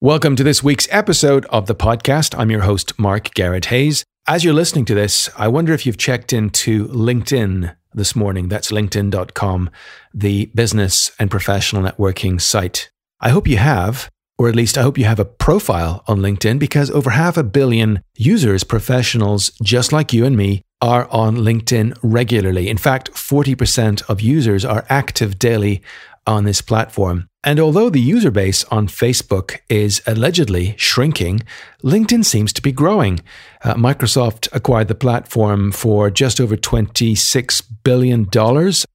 Welcome to this week's episode of the podcast. I'm your host, Mark Garrett Hayes. As you're listening to this, I wonder if you've checked into LinkedIn this morning. That's linkedin.com, the business and professional networking site. I hope you have, or at least I hope you have a profile on LinkedIn because over half a billion users, professionals just like you and me, are on LinkedIn regularly. In fact, 40% of users are active daily on this platform. And although the user base on Facebook is allegedly shrinking, LinkedIn seems to be growing. Uh, Microsoft acquired the platform for just over $26 billion.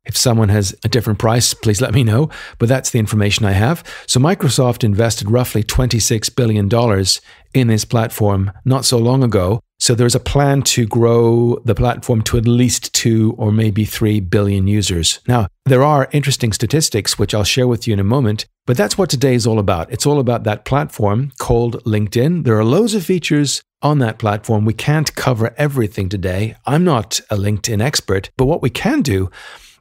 If someone has a different price, please let me know. But that's the information I have. So Microsoft invested roughly $26 billion in this platform not so long ago. So there's a plan to grow the platform to at least two or maybe three billion users. Now, there are interesting statistics, which I'll share with you in a moment, but that's what today is all about. It's all about that platform called LinkedIn. There are loads of features on that platform. We can't cover everything today. I'm not a LinkedIn expert, but what we can do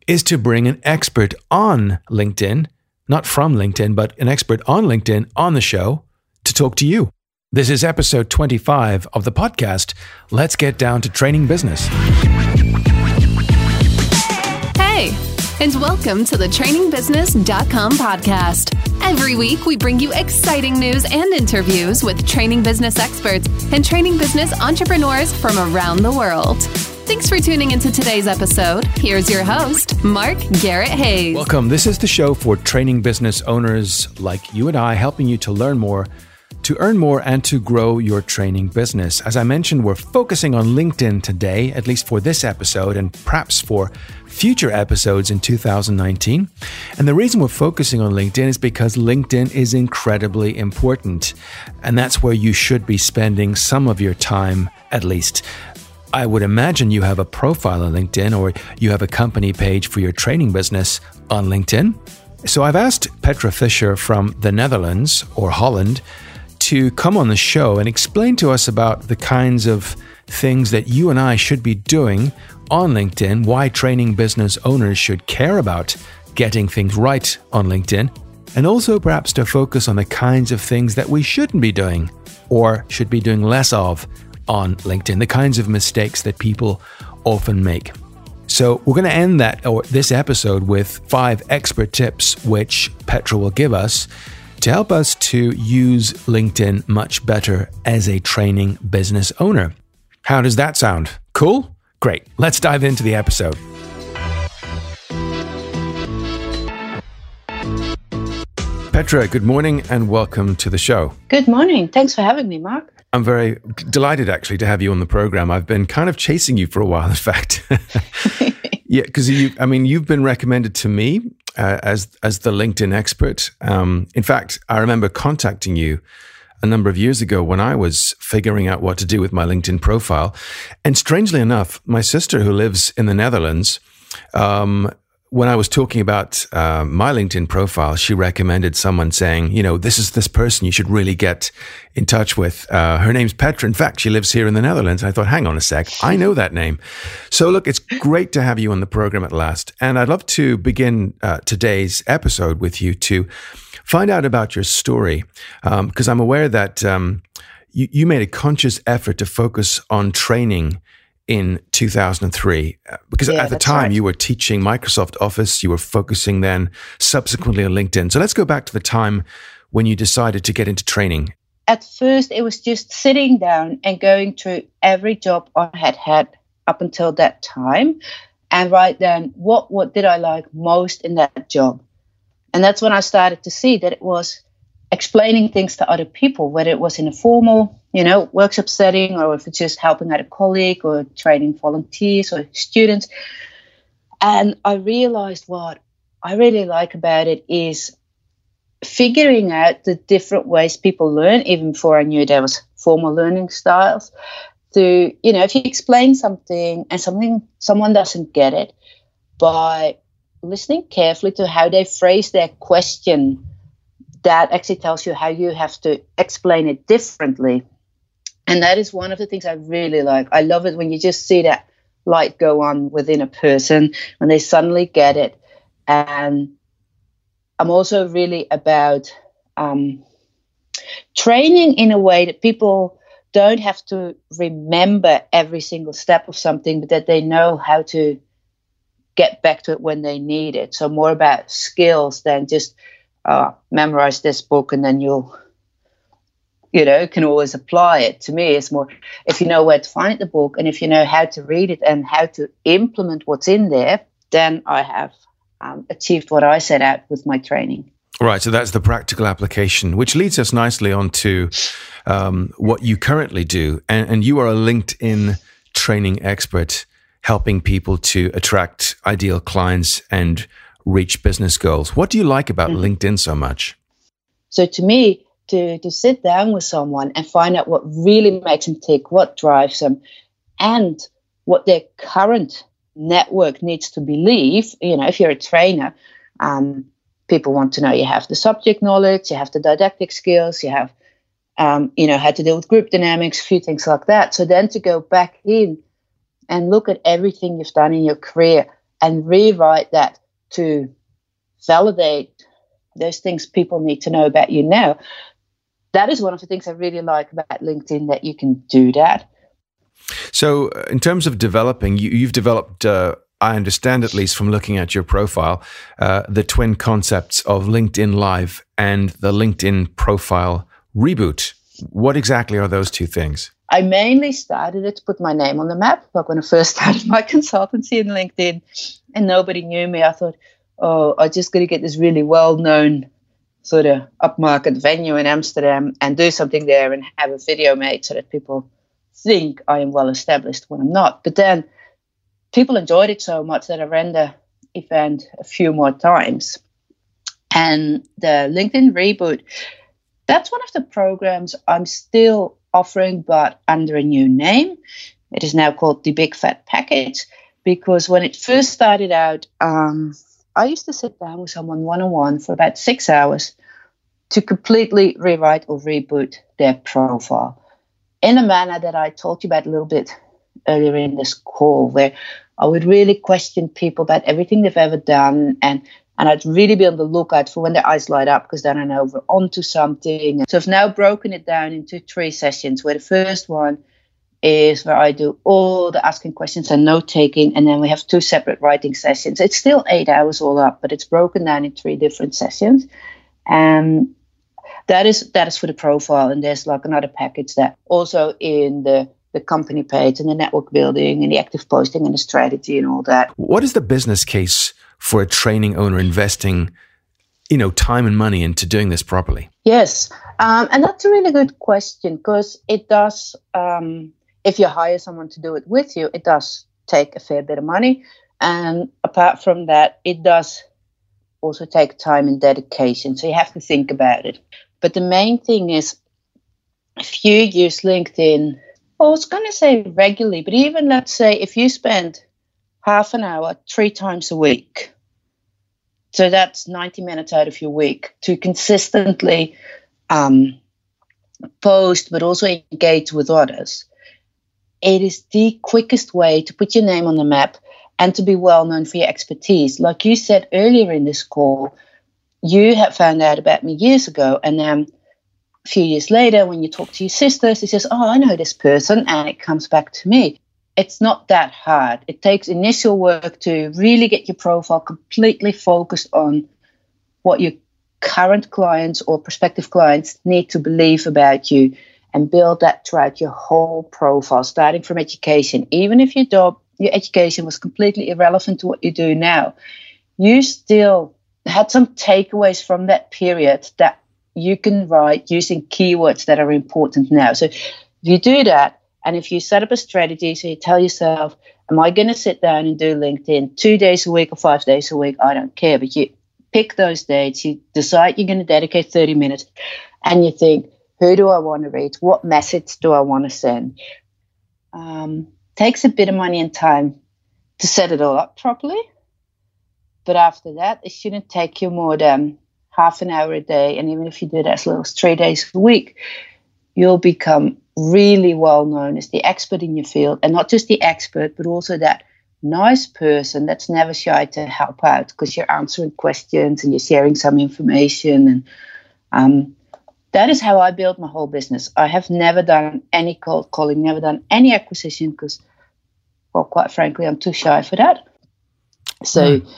is to bring an expert on LinkedIn, not from LinkedIn, but an expert on LinkedIn on the show to talk to you. This is episode 25 of the podcast. Let's get down to training business. Hey, and welcome to the trainingbusiness.com podcast. Every week, we bring you exciting news and interviews with training business experts and training business entrepreneurs from around the world. Thanks for tuning into today's episode. Here's your host, Mark Garrett Hayes. Welcome. This is the show for training business owners like you and I, helping you to learn more to earn more and to grow your training business. As I mentioned, we're focusing on LinkedIn today, at least for this episode and perhaps for future episodes in 2019. And the reason we're focusing on LinkedIn is because LinkedIn is incredibly important. And that's where you should be spending some of your time, at least. I would imagine you have a profile on LinkedIn or you have a company page for your training business on LinkedIn. So I've asked Petra Fischer from the Netherlands or Holland to come on the show and explain to us about the kinds of things that you and I should be doing on LinkedIn, why training business owners should care about getting things right on LinkedIn, and also perhaps to focus on the kinds of things that we shouldn't be doing or should be doing less of on LinkedIn, the kinds of mistakes that people often make. So, we're going to end that or this episode with five expert tips which Petra will give us to help us to use LinkedIn much better as a training business owner. How does that sound? Cool? Great. Let's dive into the episode. Petra, good morning and welcome to the show. Good morning. Thanks for having me, Mark. I'm very delighted actually to have you on the program. I've been kind of chasing you for a while, in fact. yeah, because you, I mean, you've been recommended to me uh, as as the LinkedIn expert. Um, in fact, I remember contacting you a number of years ago when I was figuring out what to do with my LinkedIn profile, and strangely enough, my sister who lives in the Netherlands. Um, when I was talking about uh, my LinkedIn profile, she recommended someone saying, you know, this is this person you should really get in touch with. Uh, her name's Petra. In fact, she lives here in the Netherlands. I thought, hang on a sec, I know that name. So, look, it's great to have you on the program at last. And I'd love to begin uh, today's episode with you to find out about your story, because um, I'm aware that um, you, you made a conscious effort to focus on training in 2003 uh, because yeah, at the time right. you were teaching Microsoft Office, you were focusing then subsequently on LinkedIn. So let's go back to the time when you decided to get into training. At first, it was just sitting down and going through every job I had had up until that time and right then what what did I like most in that job. And that's when I started to see that it was explaining things to other people, whether it was in a formal, you know, workshop setting or if it's just helping out a colleague or training volunteers or students. And I realized what I really like about it is figuring out the different ways people learn, even before I knew there was formal learning styles. To, you know, if you explain something and something someone doesn't get it, by listening carefully to how they phrase their question that actually tells you how you have to explain it differently. And that is one of the things I really like. I love it when you just see that light go on within a person when they suddenly get it. And I'm also really about um, training in a way that people don't have to remember every single step of something, but that they know how to get back to it when they need it. So more about skills than just uh, memorize this book and then you'll, you know, can always apply it. To me, it's more if you know where to find the book and if you know how to read it and how to implement what's in there, then I have um, achieved what I set out with my training. Right. So that's the practical application, which leads us nicely on to um, what you currently do. And, and you are a LinkedIn training expert, helping people to attract ideal clients and reach business goals. What do you like about mm-hmm. LinkedIn so much? So, to me, to, to sit down with someone and find out what really makes them tick, what drives them, and what their current network needs to believe. You know, if you're a trainer, um, people want to know you have the subject knowledge, you have the didactic skills, you have, um, you know, how to deal with group dynamics, a few things like that. So then to go back in and look at everything you've done in your career and rewrite that to validate those things people need to know about you now. That is one of the things I really like about LinkedIn that you can do that. So, uh, in terms of developing, you, have developed, uh, I understand at least from looking at your profile, uh, the twin concepts of LinkedIn Live and the LinkedIn Profile Reboot. What exactly are those two things? I mainly started it to put my name on the map. Like when I first started my consultancy in LinkedIn and nobody knew me, I thought, oh, I just got to get this really well known sort of upmarket venue in Amsterdam and do something there and have a video made so that people think I am well established when I'm not. But then people enjoyed it so much that I ran the event a few more times. And the LinkedIn Reboot, that's one of the programs I'm still offering, but under a new name. It is now called the Big Fat Package because when it first started out, um, I used to sit down with someone one on one for about six hours to completely rewrite or reboot their profile in a manner that I talked about a little bit earlier in this call, where I would really question people about everything they've ever done and and I'd really be on the lookout for when their eyes light up because then I know we're onto something. So I've now broken it down into three sessions where the first one is where I do all the asking questions and note taking, and then we have two separate writing sessions. It's still eight hours all up, but it's broken down in three different sessions. And that is that is for the profile and there's like another package that also in the the company page and the network building and the active posting and the strategy and all that. What is the business case for a training owner investing you know time and money into doing this properly? Yes. Um, and that's a really good question because it does um, if you hire someone to do it with you it does take a fair bit of money. And apart from that it does also take time and dedication so you have to think about it. But the main thing is if you use LinkedIn, I was going to say regularly, but even let's say if you spend half an hour three times a week, so that's 90 minutes out of your week to consistently um, post, but also engage with others. It is the quickest way to put your name on the map and to be well known for your expertise. Like you said earlier in this call, you had found out about me years ago, and then a few years later, when you talk to your sisters, it says, "Oh, I know this person," and it comes back to me. It's not that hard. It takes initial work to really get your profile completely focused on what your current clients or prospective clients need to believe about you and build that throughout your whole profile, starting from education. Even if your job, your education was completely irrelevant to what you do now, you still had some takeaways from that period that you can write using keywords that are important now. So if you do that, and if you set up a strategy, so you tell yourself, Am I going to sit down and do LinkedIn two days a week or five days a week? I don't care. But you pick those dates, you decide you're going to dedicate 30 minutes, and you think, Who do I want to reach? What message do I want to send? Um, takes a bit of money and time to set it all up properly. But after that, it shouldn't take you more than half an hour a day. And even if you do it as little as three days a week, you'll become really well known as the expert in your field. And not just the expert, but also that nice person that's never shy to help out because you're answering questions and you're sharing some information. And um, that is how I built my whole business. I have never done any cold calling, never done any acquisition because, well, quite frankly, I'm too shy for that. So mm.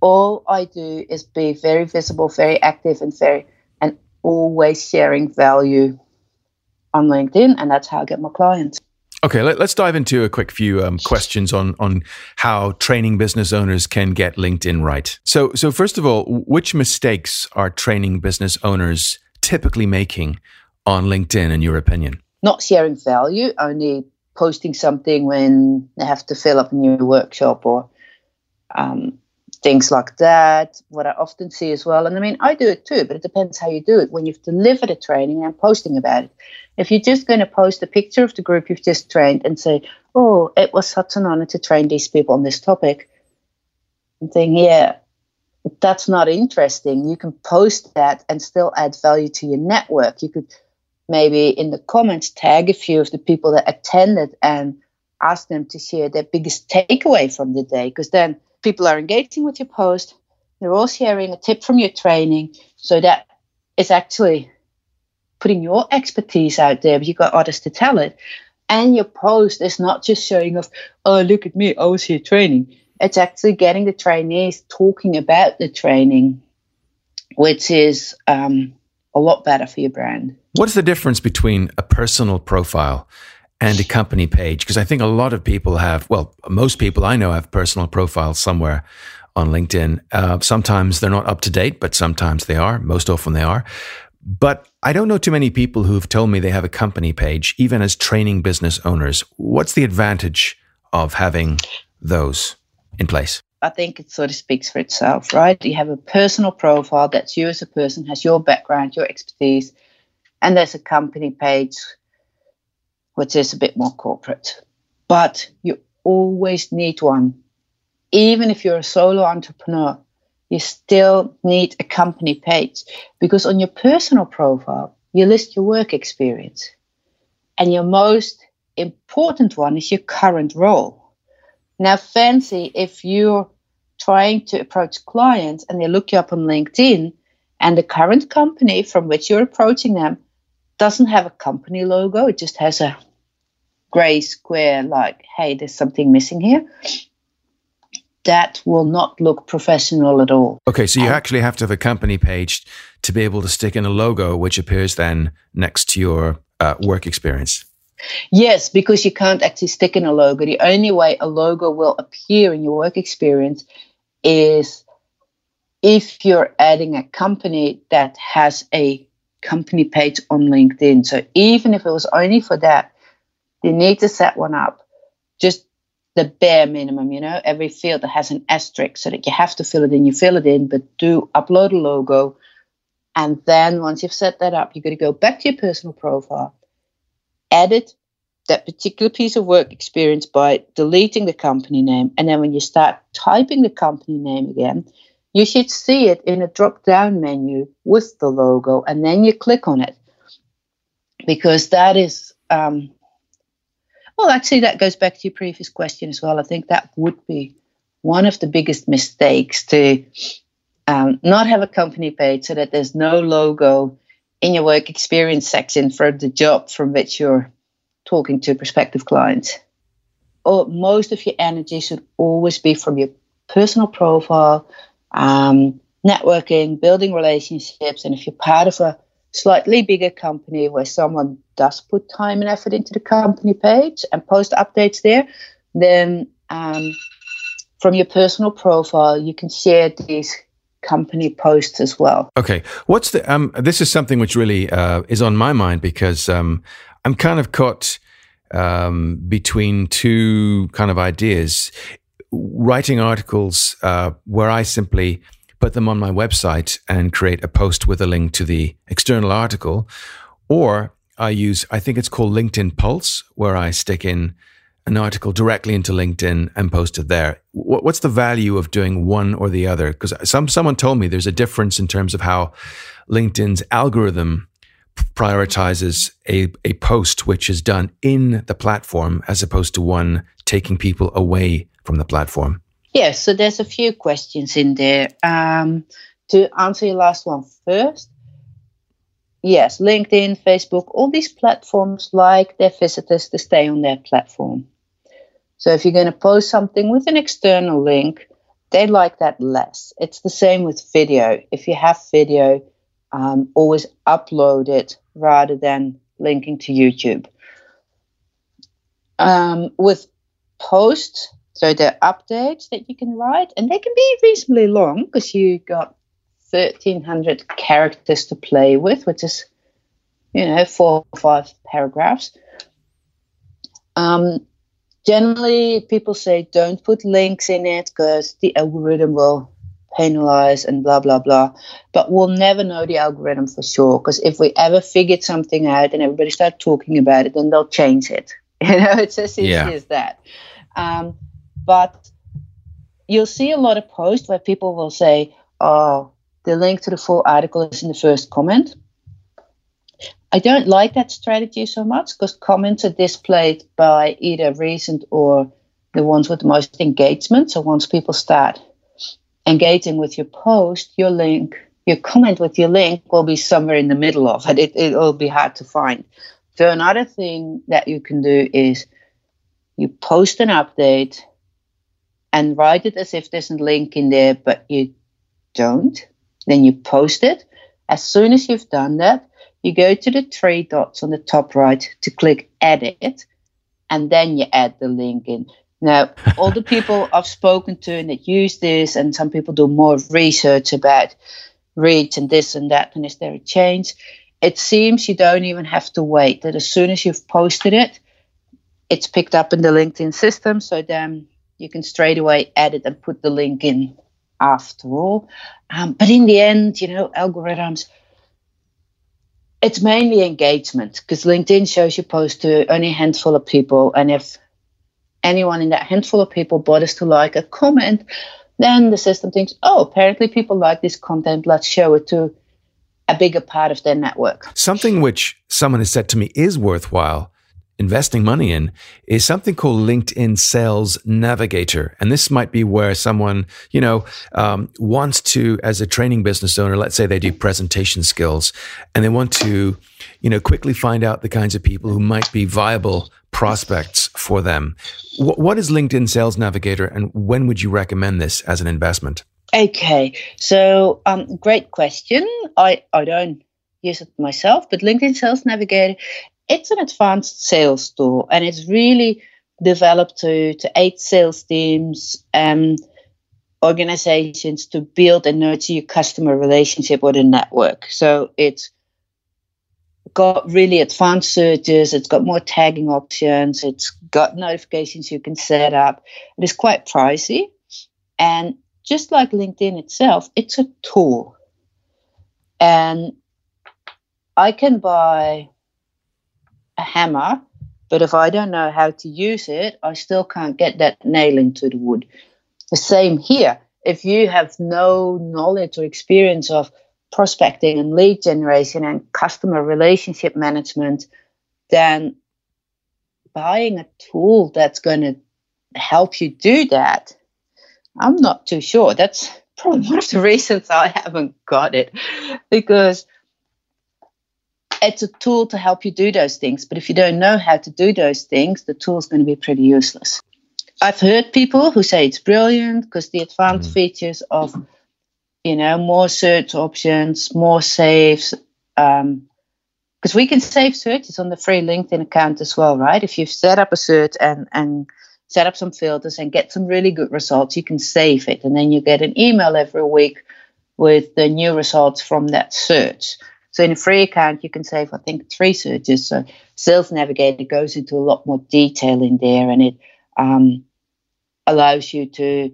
All I do is be very visible, very active, and very and always sharing value on LinkedIn, and that's how I get my clients. Okay, let, us dive into a quick few um, questions on on how training business owners can get LinkedIn right. So, so first of all, which mistakes are training business owners typically making on LinkedIn, in your opinion? Not sharing value, only posting something when they have to fill up a new workshop or um, things like that. What I often see as well, and I mean, I do it too, but it depends how you do it. When you've delivered a training and posting about it, if you're just going to post a picture of the group you've just trained and say, "Oh, it was such an honor to train these people on this topic," I'm thinking, yeah, that's not interesting. You can post that and still add value to your network. You could maybe in the comments tag a few of the people that attended and ask them to share their biggest takeaway from the day because then people are engaging with your post. They're all sharing a tip from your training. So that is actually putting your expertise out there, but you've got others to tell it. And your post is not just showing off, oh, look at me, I was here training it's actually getting the trainees talking about the training, which is um, a lot better for your brand. What's the difference between a personal profile and a company page? Because I think a lot of people have, well, most people I know have personal profiles somewhere on LinkedIn. Uh, sometimes they're not up to date, but sometimes they are. Most often they are. But I don't know too many people who've told me they have a company page, even as training business owners. What's the advantage of having those? in place? I think it sort of speaks for itself, right? You have a personal profile that's you as a person, has your background, your expertise, and there's a company page which is a bit more corporate. But you always need one. Even if you're a solo entrepreneur, you still need a company page because on your personal profile, you list your work experience. And your most important one is your current role. Now, fancy if you're trying to approach clients and they look you up on LinkedIn and the current company from which you're approaching them doesn't have a company logo, it just has a gray square like, hey, there's something missing here. That will not look professional at all. Okay, so you and, actually have to have a company page to be able to stick in a logo, which appears then next to your uh, work experience. Yes, because you can't actually stick in a logo. The only way a logo will appear in your work experience is if you're adding a company that has a company page on LinkedIn. So even if it was only for that, you need to set one up. Just the bare minimum, you know, every field that has an asterisk so that you have to fill it in, you fill it in, but do upload a logo. And then once you've set that up, you're going to go back to your personal profile edit that particular piece of work experience by deleting the company name. And then when you start typing the company name again, you should see it in a drop down menu with the logo. And then you click on it because that is, um, well, actually, that goes back to your previous question as well. I think that would be one of the biggest mistakes to um, not have a company page so that there's no logo in your work experience section for the job from which you're talking to prospective clients. Or most of your energy should always be from your personal profile, um, networking, building relationships, and if you're part of a slightly bigger company where someone does put time and effort into the company page and post updates there, then um, from your personal profile, you can share these company posts as well. Okay, what's the? Um, this is something which really uh, is on my mind because um, I'm kind of caught um, between two kind of ideas. Writing articles uh, where I simply put them on my website and create a post with a link to the external article, or I use, I think it's called LinkedIn Pulse, where I stick in an article directly into LinkedIn and post it there. What's the value of doing one or the other? Because some someone told me there's a difference in terms of how LinkedIn's algorithm prioritizes a, a post which is done in the platform as opposed to one taking people away from the platform. Yes, so there's a few questions in there. Um, to answer your last one first, yes, LinkedIn, Facebook, all these platforms like their visitors to stay on their platform. So if you're going to post something with an external link, they like that less. It's the same with video. If you have video, um, always upload it rather than linking to YouTube. Um, with posts, so the updates that you can write, and they can be reasonably long because you got 1300 characters to play with, which is, you know, four or five paragraphs. Um, generally, people say don't put links in it because the algorithm will penalize and blah, blah, blah. But we'll never know the algorithm for sure because if we ever figured something out and everybody start talking about it, then they'll change it. You know, it's as easy yeah. as that. Um, but you'll see a lot of posts where people will say, oh, the link to the full article is in the first comment. I don't like that strategy so much because comments are displayed by either recent or the ones with the most engagement. So once people start engaging with your post, your link, your comment with your link will be somewhere in the middle of it. it it'll be hard to find. So another thing that you can do is you post an update and write it as if there's a link in there, but you don't. Then you post it. As soon as you've done that, you go to the three dots on the top right to click edit, and then you add the link in. Now, all the people I've spoken to and that use this, and some people do more research about reach and this and that, and is there a change? It seems you don't even have to wait. That as soon as you've posted it, it's picked up in the LinkedIn system. So then you can straight away edit and put the link in after all. Um, but in the end, you know, algorithms, it's mainly engagement because LinkedIn shows you post to only a handful of people. And if anyone in that handful of people bothers to like a comment, then the system thinks, oh, apparently people like this content. Let's show it to a bigger part of their network. Something which someone has said to me is worthwhile investing money in is something called LinkedIn Sales Navigator. And this might be where someone, you know, um, wants to, as a training business owner, let's say they do presentation skills and they want to, you know, quickly find out the kinds of people who might be viable prospects for them. W- what is LinkedIn Sales Navigator and when would you recommend this as an investment? Okay, so um, great question. I, I don't use it myself, but LinkedIn Sales Navigator it's an advanced sales tool and it's really developed to, to aid sales teams and organizations to build and nurture your customer relationship with a network. So it's got really advanced searches, it's got more tagging options, it's got notifications you can set up. It is quite pricey. And just like LinkedIn itself, it's a tool. And I can buy a hammer, but if I don't know how to use it, I still can't get that nail into the wood. The same here. If you have no knowledge or experience of prospecting and lead generation and customer relationship management, then buying a tool that's going to help you do that, I'm not too sure. That's probably one of the reasons I haven't got it because it's a tool to help you do those things. But if you don't know how to do those things, the tool is going to be pretty useless. I've heard people who say it's brilliant because the advanced mm. features of, you know, more search options, more saves, because um, we can save searches on the free LinkedIn account as well, right? If you've set up a search and and set up some filters and get some really good results, you can save it, and then you get an email every week with the new results from that search. So in a free account, you can save, I think, three searches. So Sales Navigator goes into a lot more detail in there, and it um, allows you to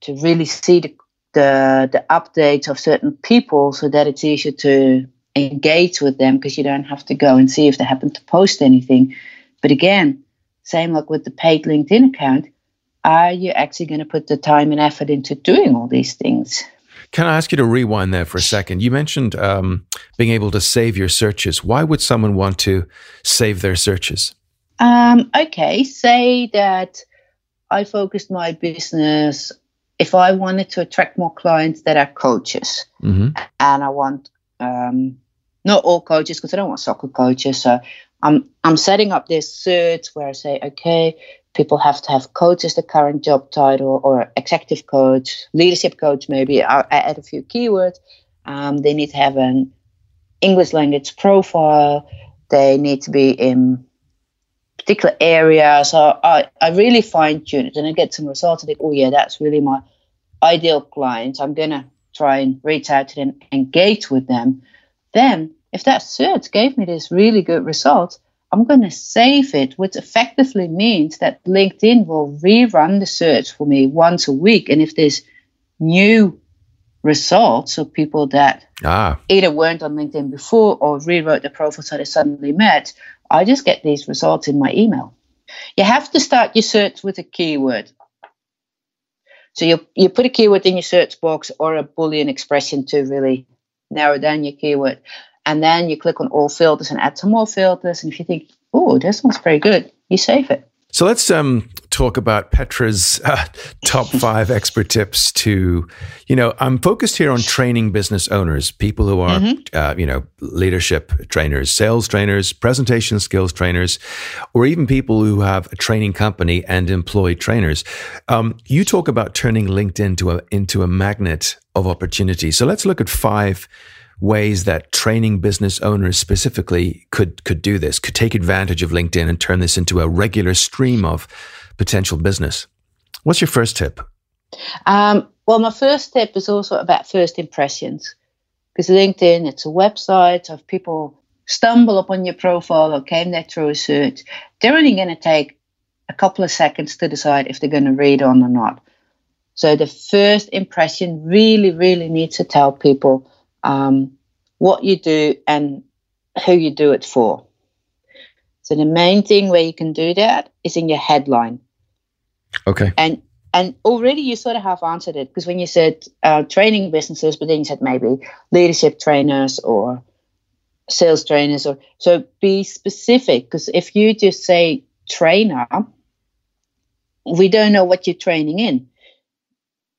to really see the, the the updates of certain people, so that it's easier to engage with them because you don't have to go and see if they happen to post anything. But again, same like with the paid LinkedIn account, are you actually going to put the time and effort into doing all these things? Can I ask you to rewind there for a second? You mentioned um, being able to save your searches. Why would someone want to save their searches? Um, okay, say that I focused my business. If I wanted to attract more clients that are coaches, mm-hmm. and I want um, not all coaches because I don't want soccer coaches. So I'm I'm setting up this search where I say, okay, people have to have coach as the current job title or executive coach, leadership coach. Maybe I, I add a few keywords. Um, they need to have an English language profile. They need to be in particular area. So I, I really fine tune it and I get some results. I think, oh yeah, that's really my ideal client. I'm gonna try and reach out to them, engage with them. Then, if that search gave me this really good result, I'm going to save it, which effectively means that LinkedIn will rerun the search for me once a week. And if there's new results of people that ah. either weren't on LinkedIn before or rewrote the profile so they suddenly met, I just get these results in my email. You have to start your search with a keyword. So you you put a keyword in your search box or a boolean expression to really narrow down your keyword, and then you click on all filters and add some more filters. And if you think, oh, this one's very good, you save it. So let's um, talk about Petra's uh, top five expert tips to, you know, I'm focused here on training business owners, people who are, mm-hmm. uh, you know, leadership trainers, sales trainers, presentation skills trainers, or even people who have a training company and employ trainers. Um, you talk about turning LinkedIn to a, into a magnet of opportunity. So let's look at five ways that training business owners specifically could could do this, could take advantage of LinkedIn and turn this into a regular stream of potential business. What's your first tip? Um, well, my first tip is also about first impressions because LinkedIn, it's a website of people stumble upon your profile or came there through a search. They're only going to take a couple of seconds to decide if they're going to read on or not. So the first impression really, really needs to tell people um, what you do and who you do it for. So the main thing where you can do that is in your headline. Okay. And and already you sort of have answered it because when you said uh, training businesses, but then you said maybe leadership trainers or sales trainers, or so be specific because if you just say trainer, we don't know what you're training in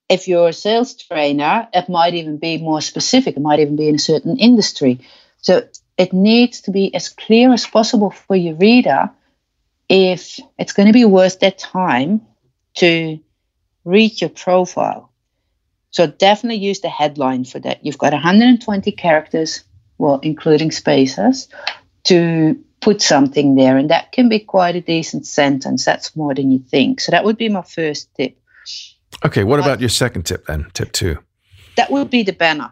if you're a sales trainer, it might even be more specific. It might even be in a certain industry. So it needs to be as clear as possible for your reader if it's going to be worth their time to read your profile. So definitely use the headline for that. You've got 120 characters, well, including spaces, to put something there. And that can be quite a decent sentence. That's more than you think. So that would be my first tip. Okay, what about your second tip then? Tip two. That would be the banner.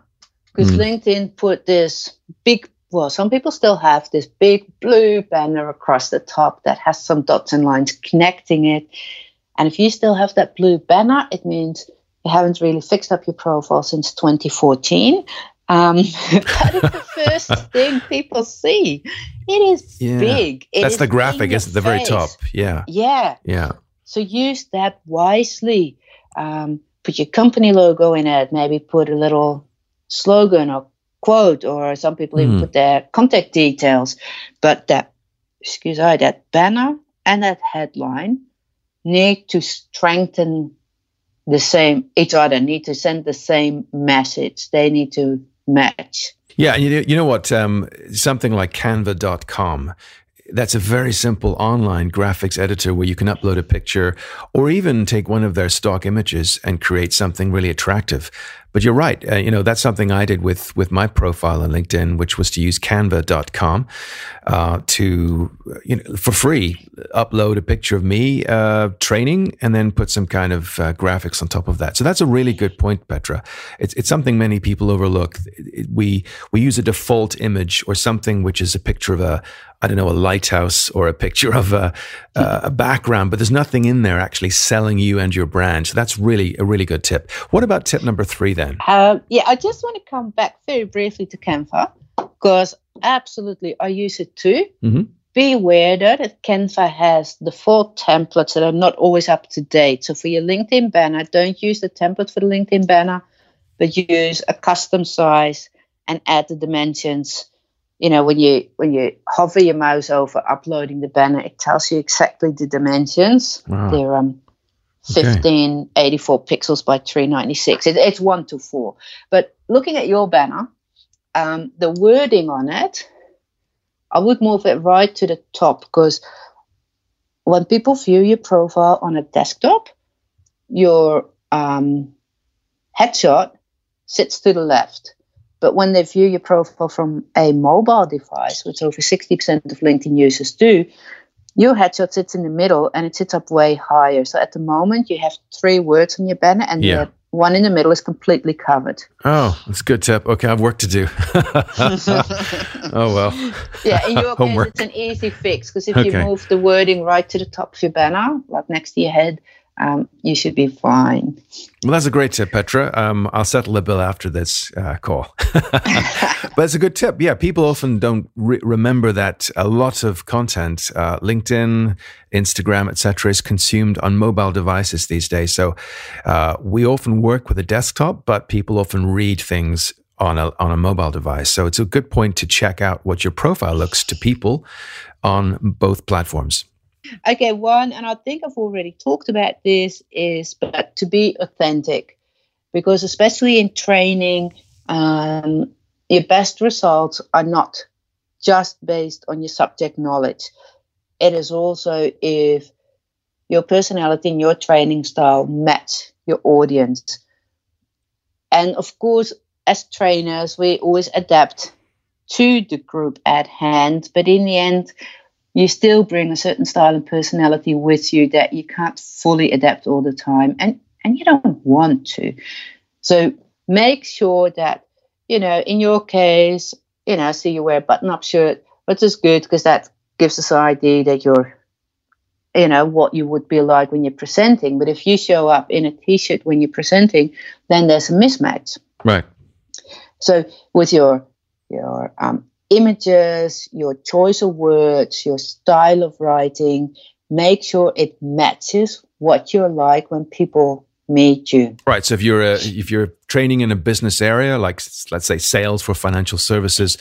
Because mm. LinkedIn put this big, well, some people still have this big blue banner across the top that has some dots and lines connecting it. And if you still have that blue banner, it means you haven't really fixed up your profile since 2014. Um, that is the first thing people see. It is yeah. big. It That's is the graphic, isn't it? The very top. Yeah. Yeah. Yeah. So use that wisely um, put your company logo in it, maybe put a little slogan or quote, or some people mm. even hmm. put their contact details. But that, excuse me, that banner and that headline need to strengthen the same each other, need to send the same message. They need to match. Yeah, you, you know what? Um, something like canva.com that's a very simple online graphics editor where you can upload a picture or even take one of their stock images and create something really attractive. But you're right. Uh, you know, that's something I did with, with my profile on LinkedIn, which was to use canva.com uh, to, you know, for free, upload a picture of me uh, training and then put some kind of uh, graphics on top of that. So that's a really good point, Petra. It's, it's something many people overlook. We, we use a default image or something which is a picture of a, I don't know, a lighthouse or a picture of a, a background, but there's nothing in there actually selling you and your brand. So that's really a really good tip. What about tip number three? Um, yeah, I just want to come back very briefly to Canva because absolutely I use it too. Mm-hmm. Be aware that Canva has default templates that are not always up to date. So for your LinkedIn banner, don't use the template for the LinkedIn banner, but use a custom size and add the dimensions you know when you when you hover your mouse over uploading the banner it tells you exactly the dimensions wow. they're um 1584 pixels by 396 it, it's one to four. But looking at your banner um, the wording on it, I would move it right to the top because when people view your profile on a desktop, your um, headshot sits to the left. But when they view your profile from a mobile device, which over 60% of LinkedIn users do, your headshot sits in the middle and it sits up way higher. So at the moment, you have three words on your banner, and yeah. the one in the middle is completely covered. Oh, that's a good tip. Okay, I have work to do. oh well. Yeah, in your case, it's an easy fix because if okay. you move the wording right to the top of your banner, like next to your head, um, you should be fine. Well, that's a great tip, Petra. Um, I'll settle the bill after this uh, call. but it's a good tip. Yeah, people often don't re- remember that a lot of content, uh, LinkedIn, Instagram, etc., is consumed on mobile devices these days. So uh, we often work with a desktop, but people often read things on a on a mobile device. So it's a good point to check out what your profile looks to people on both platforms. Okay, one, and I think I've already talked about this, is but to be authentic, because especially in training, um, your best results are not just based on your subject knowledge. It is also if your personality and your training style match your audience. And of course, as trainers, we always adapt to the group at hand, but in the end, you still bring a certain style and personality with you that you can't fully adapt all the time and and you don't want to. So make sure that you know in your case you know see you wear a button up shirt which is good because that gives us an idea that you're you know what you would be like when you're presenting. But if you show up in a t-shirt when you're presenting then there's a mismatch. Right. So with your your um, images, your choice of words, your style of writing, make sure it matches what you're like when people meet you. Right. So if you're a, if you're training in a business area, like let's say sales for financial services,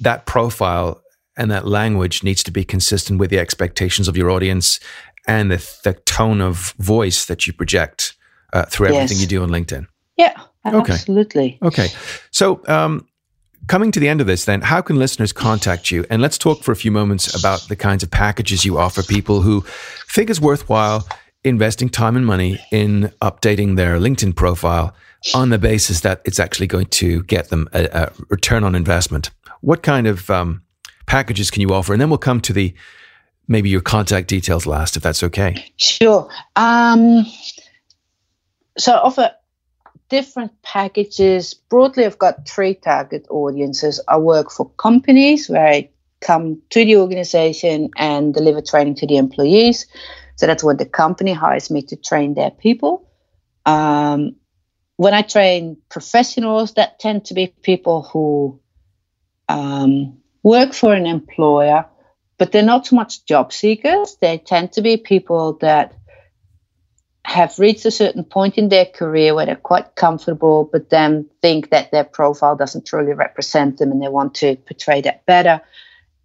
that profile and that language needs to be consistent with the expectations of your audience and the, the tone of voice that you project uh, through everything yes. you do on LinkedIn. Yeah, Okay. absolutely. Okay. So, um, Coming to the end of this, then, how can listeners contact you? And let's talk for a few moments about the kinds of packages you offer people who think it's worthwhile investing time and money in updating their LinkedIn profile on the basis that it's actually going to get them a, a return on investment. What kind of um, packages can you offer? And then we'll come to the maybe your contact details last, if that's okay. Sure. Um, so I offer different packages. Broadly, I've got three target audiences. I work for companies where I come to the organization and deliver training to the employees. So that's what the company hires me to train their people. Um, when I train professionals, that tend to be people who um, work for an employer, but they're not so much job seekers. They tend to be people that have reached a certain point in their career where they're quite comfortable, but then think that their profile doesn't truly represent them and they want to portray that better.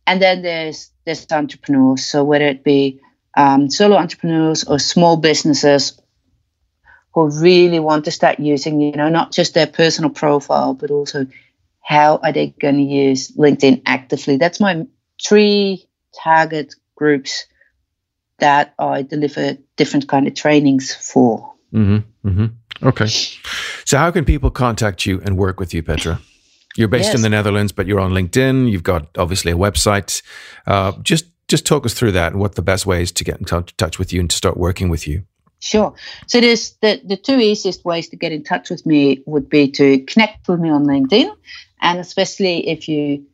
And then there's there's entrepreneurs. So whether it be um, solo entrepreneurs or small businesses who really want to start using, you know, not just their personal profile, but also how are they going to use LinkedIn actively. That's my three target groups that I deliver different kind of trainings for. Mm-hmm, mm-hmm. Okay. So how can people contact you and work with you, Petra? You're based yes. in the Netherlands, but you're on LinkedIn. You've got obviously a website. Uh, just just talk us through that and what the best ways to get in t- touch with you and to start working with you. Sure. So there's the, the two easiest ways to get in touch with me would be to connect with me on LinkedIn. And especially if you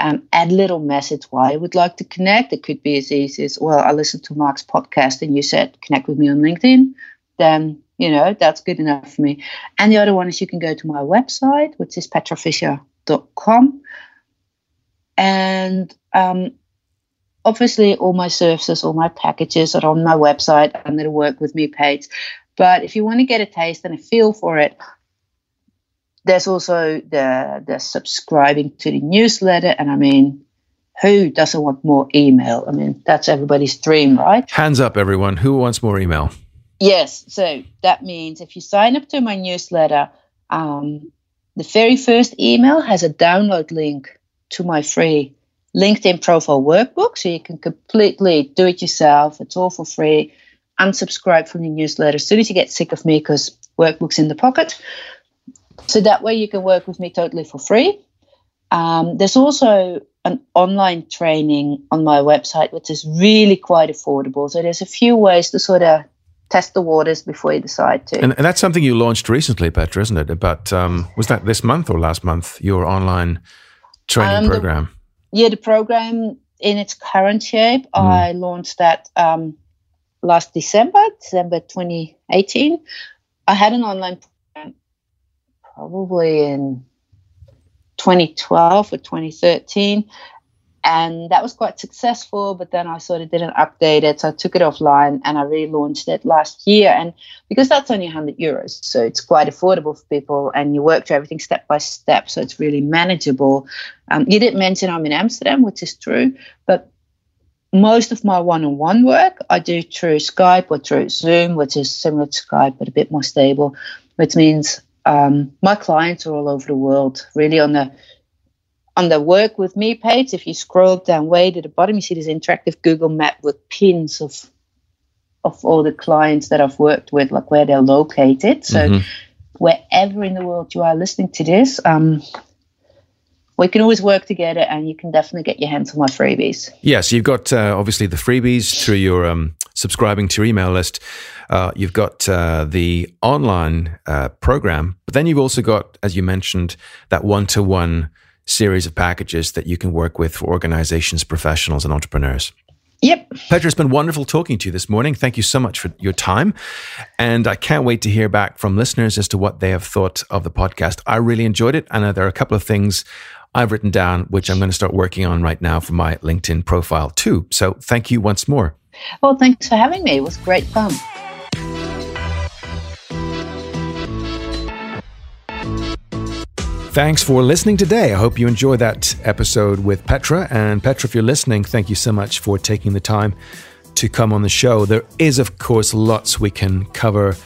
um, add little message why I would like to connect. It could be as easy as, well, I listened to Mark's podcast and you said connect with me on LinkedIn. Then, you know, that's good enough for me. And the other one is you can go to my website, which is petrafischer.com. And um, obviously, all my services, all my packages are on my website under the Work With Me page. But if you want to get a taste and a feel for it, there's also the the subscribing to the newsletter, and I mean, who doesn't want more email? I mean, that's everybody's dream, right? Hands up, everyone. Who wants more email? Yes. So that means if you sign up to my newsletter, um, the very first email has a download link to my free LinkedIn profile workbook. So you can completely do it yourself. It's all for free. Unsubscribe from the newsletter as soon as you get sick of me because workbook's in the pocket. So that way you can work with me totally for free. Um, there's also an online training on my website, which is really quite affordable. So there's a few ways to sort of test the waters before you decide to. And, and that's something you launched recently, Petra, isn't it? About um, was that this month or last month? Your online training um, program. The, yeah, the program in its current shape, mm. I launched that um, last December, December 2018. I had an online program probably in 2012 or 2013 and that was quite successful but then i sort of didn't update it so i took it offline and i relaunched it last year. And because that's only 100 euros so it's quite affordable for people and you work through everything step by step so it's really manageable. Um, you didn't mention i'm in amsterdam which is true but most of my one-on-one work i do through skype or through zoom which is similar to skype but a bit more stable which means um, my clients are all over the world. Really, on the on the work with me page, if you scroll down way to the bottom, you see this interactive Google map with pins of of all the clients that I've worked with, like where they're located. So mm-hmm. wherever in the world you are listening to this, um, we can always work together and you can definitely get your hands on my freebies. Yes, you've got uh, obviously the freebies through your um, subscribing to your email list. Uh, you've got uh, the online uh, program, but then you've also got, as you mentioned, that one to one series of packages that you can work with for organizations, professionals, and entrepreneurs. Yep. Petra, it's been wonderful talking to you this morning. Thank you so much for your time. And I can't wait to hear back from listeners as to what they have thought of the podcast. I really enjoyed it. And there are a couple of things I've written down, which I'm going to start working on right now for my LinkedIn profile too. So thank you once more. Well, thanks for having me. It was great fun. Thanks for listening today. I hope you enjoyed that episode with Petra. And Petra, if you're listening, thank you so much for taking the time to come on the show. There is, of course, lots we can cover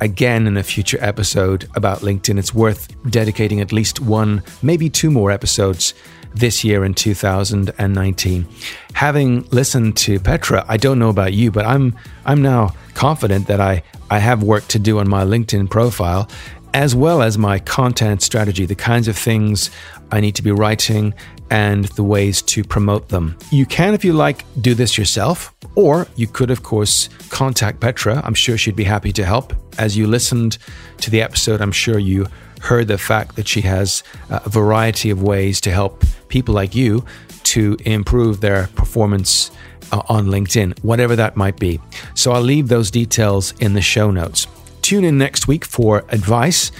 again in a future episode about LinkedIn. It's worth dedicating at least one, maybe two more episodes this year in 2019. Having listened to Petra, I don't know about you, but I'm I'm now confident that I I have work to do on my LinkedIn profile as well as my content strategy, the kinds of things I need to be writing and the ways to promote them. You can, if you like, do this yourself, or you could, of course, contact Petra. I'm sure she'd be happy to help. As you listened to the episode, I'm sure you heard the fact that she has a variety of ways to help people like you to improve their performance uh, on LinkedIn, whatever that might be. So I'll leave those details in the show notes. Tune in next week for advice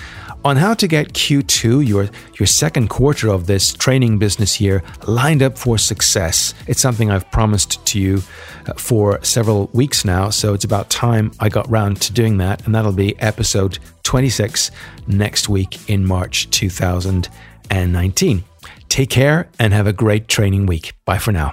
on how to get Q2, your, your second quarter of this training business year, lined up for success. It's something I've promised to you uh, for several weeks now, so it's about time I got round to doing that, and that'll be episode 26 next week in March 2019. Take care and have a great training week. Bye for now.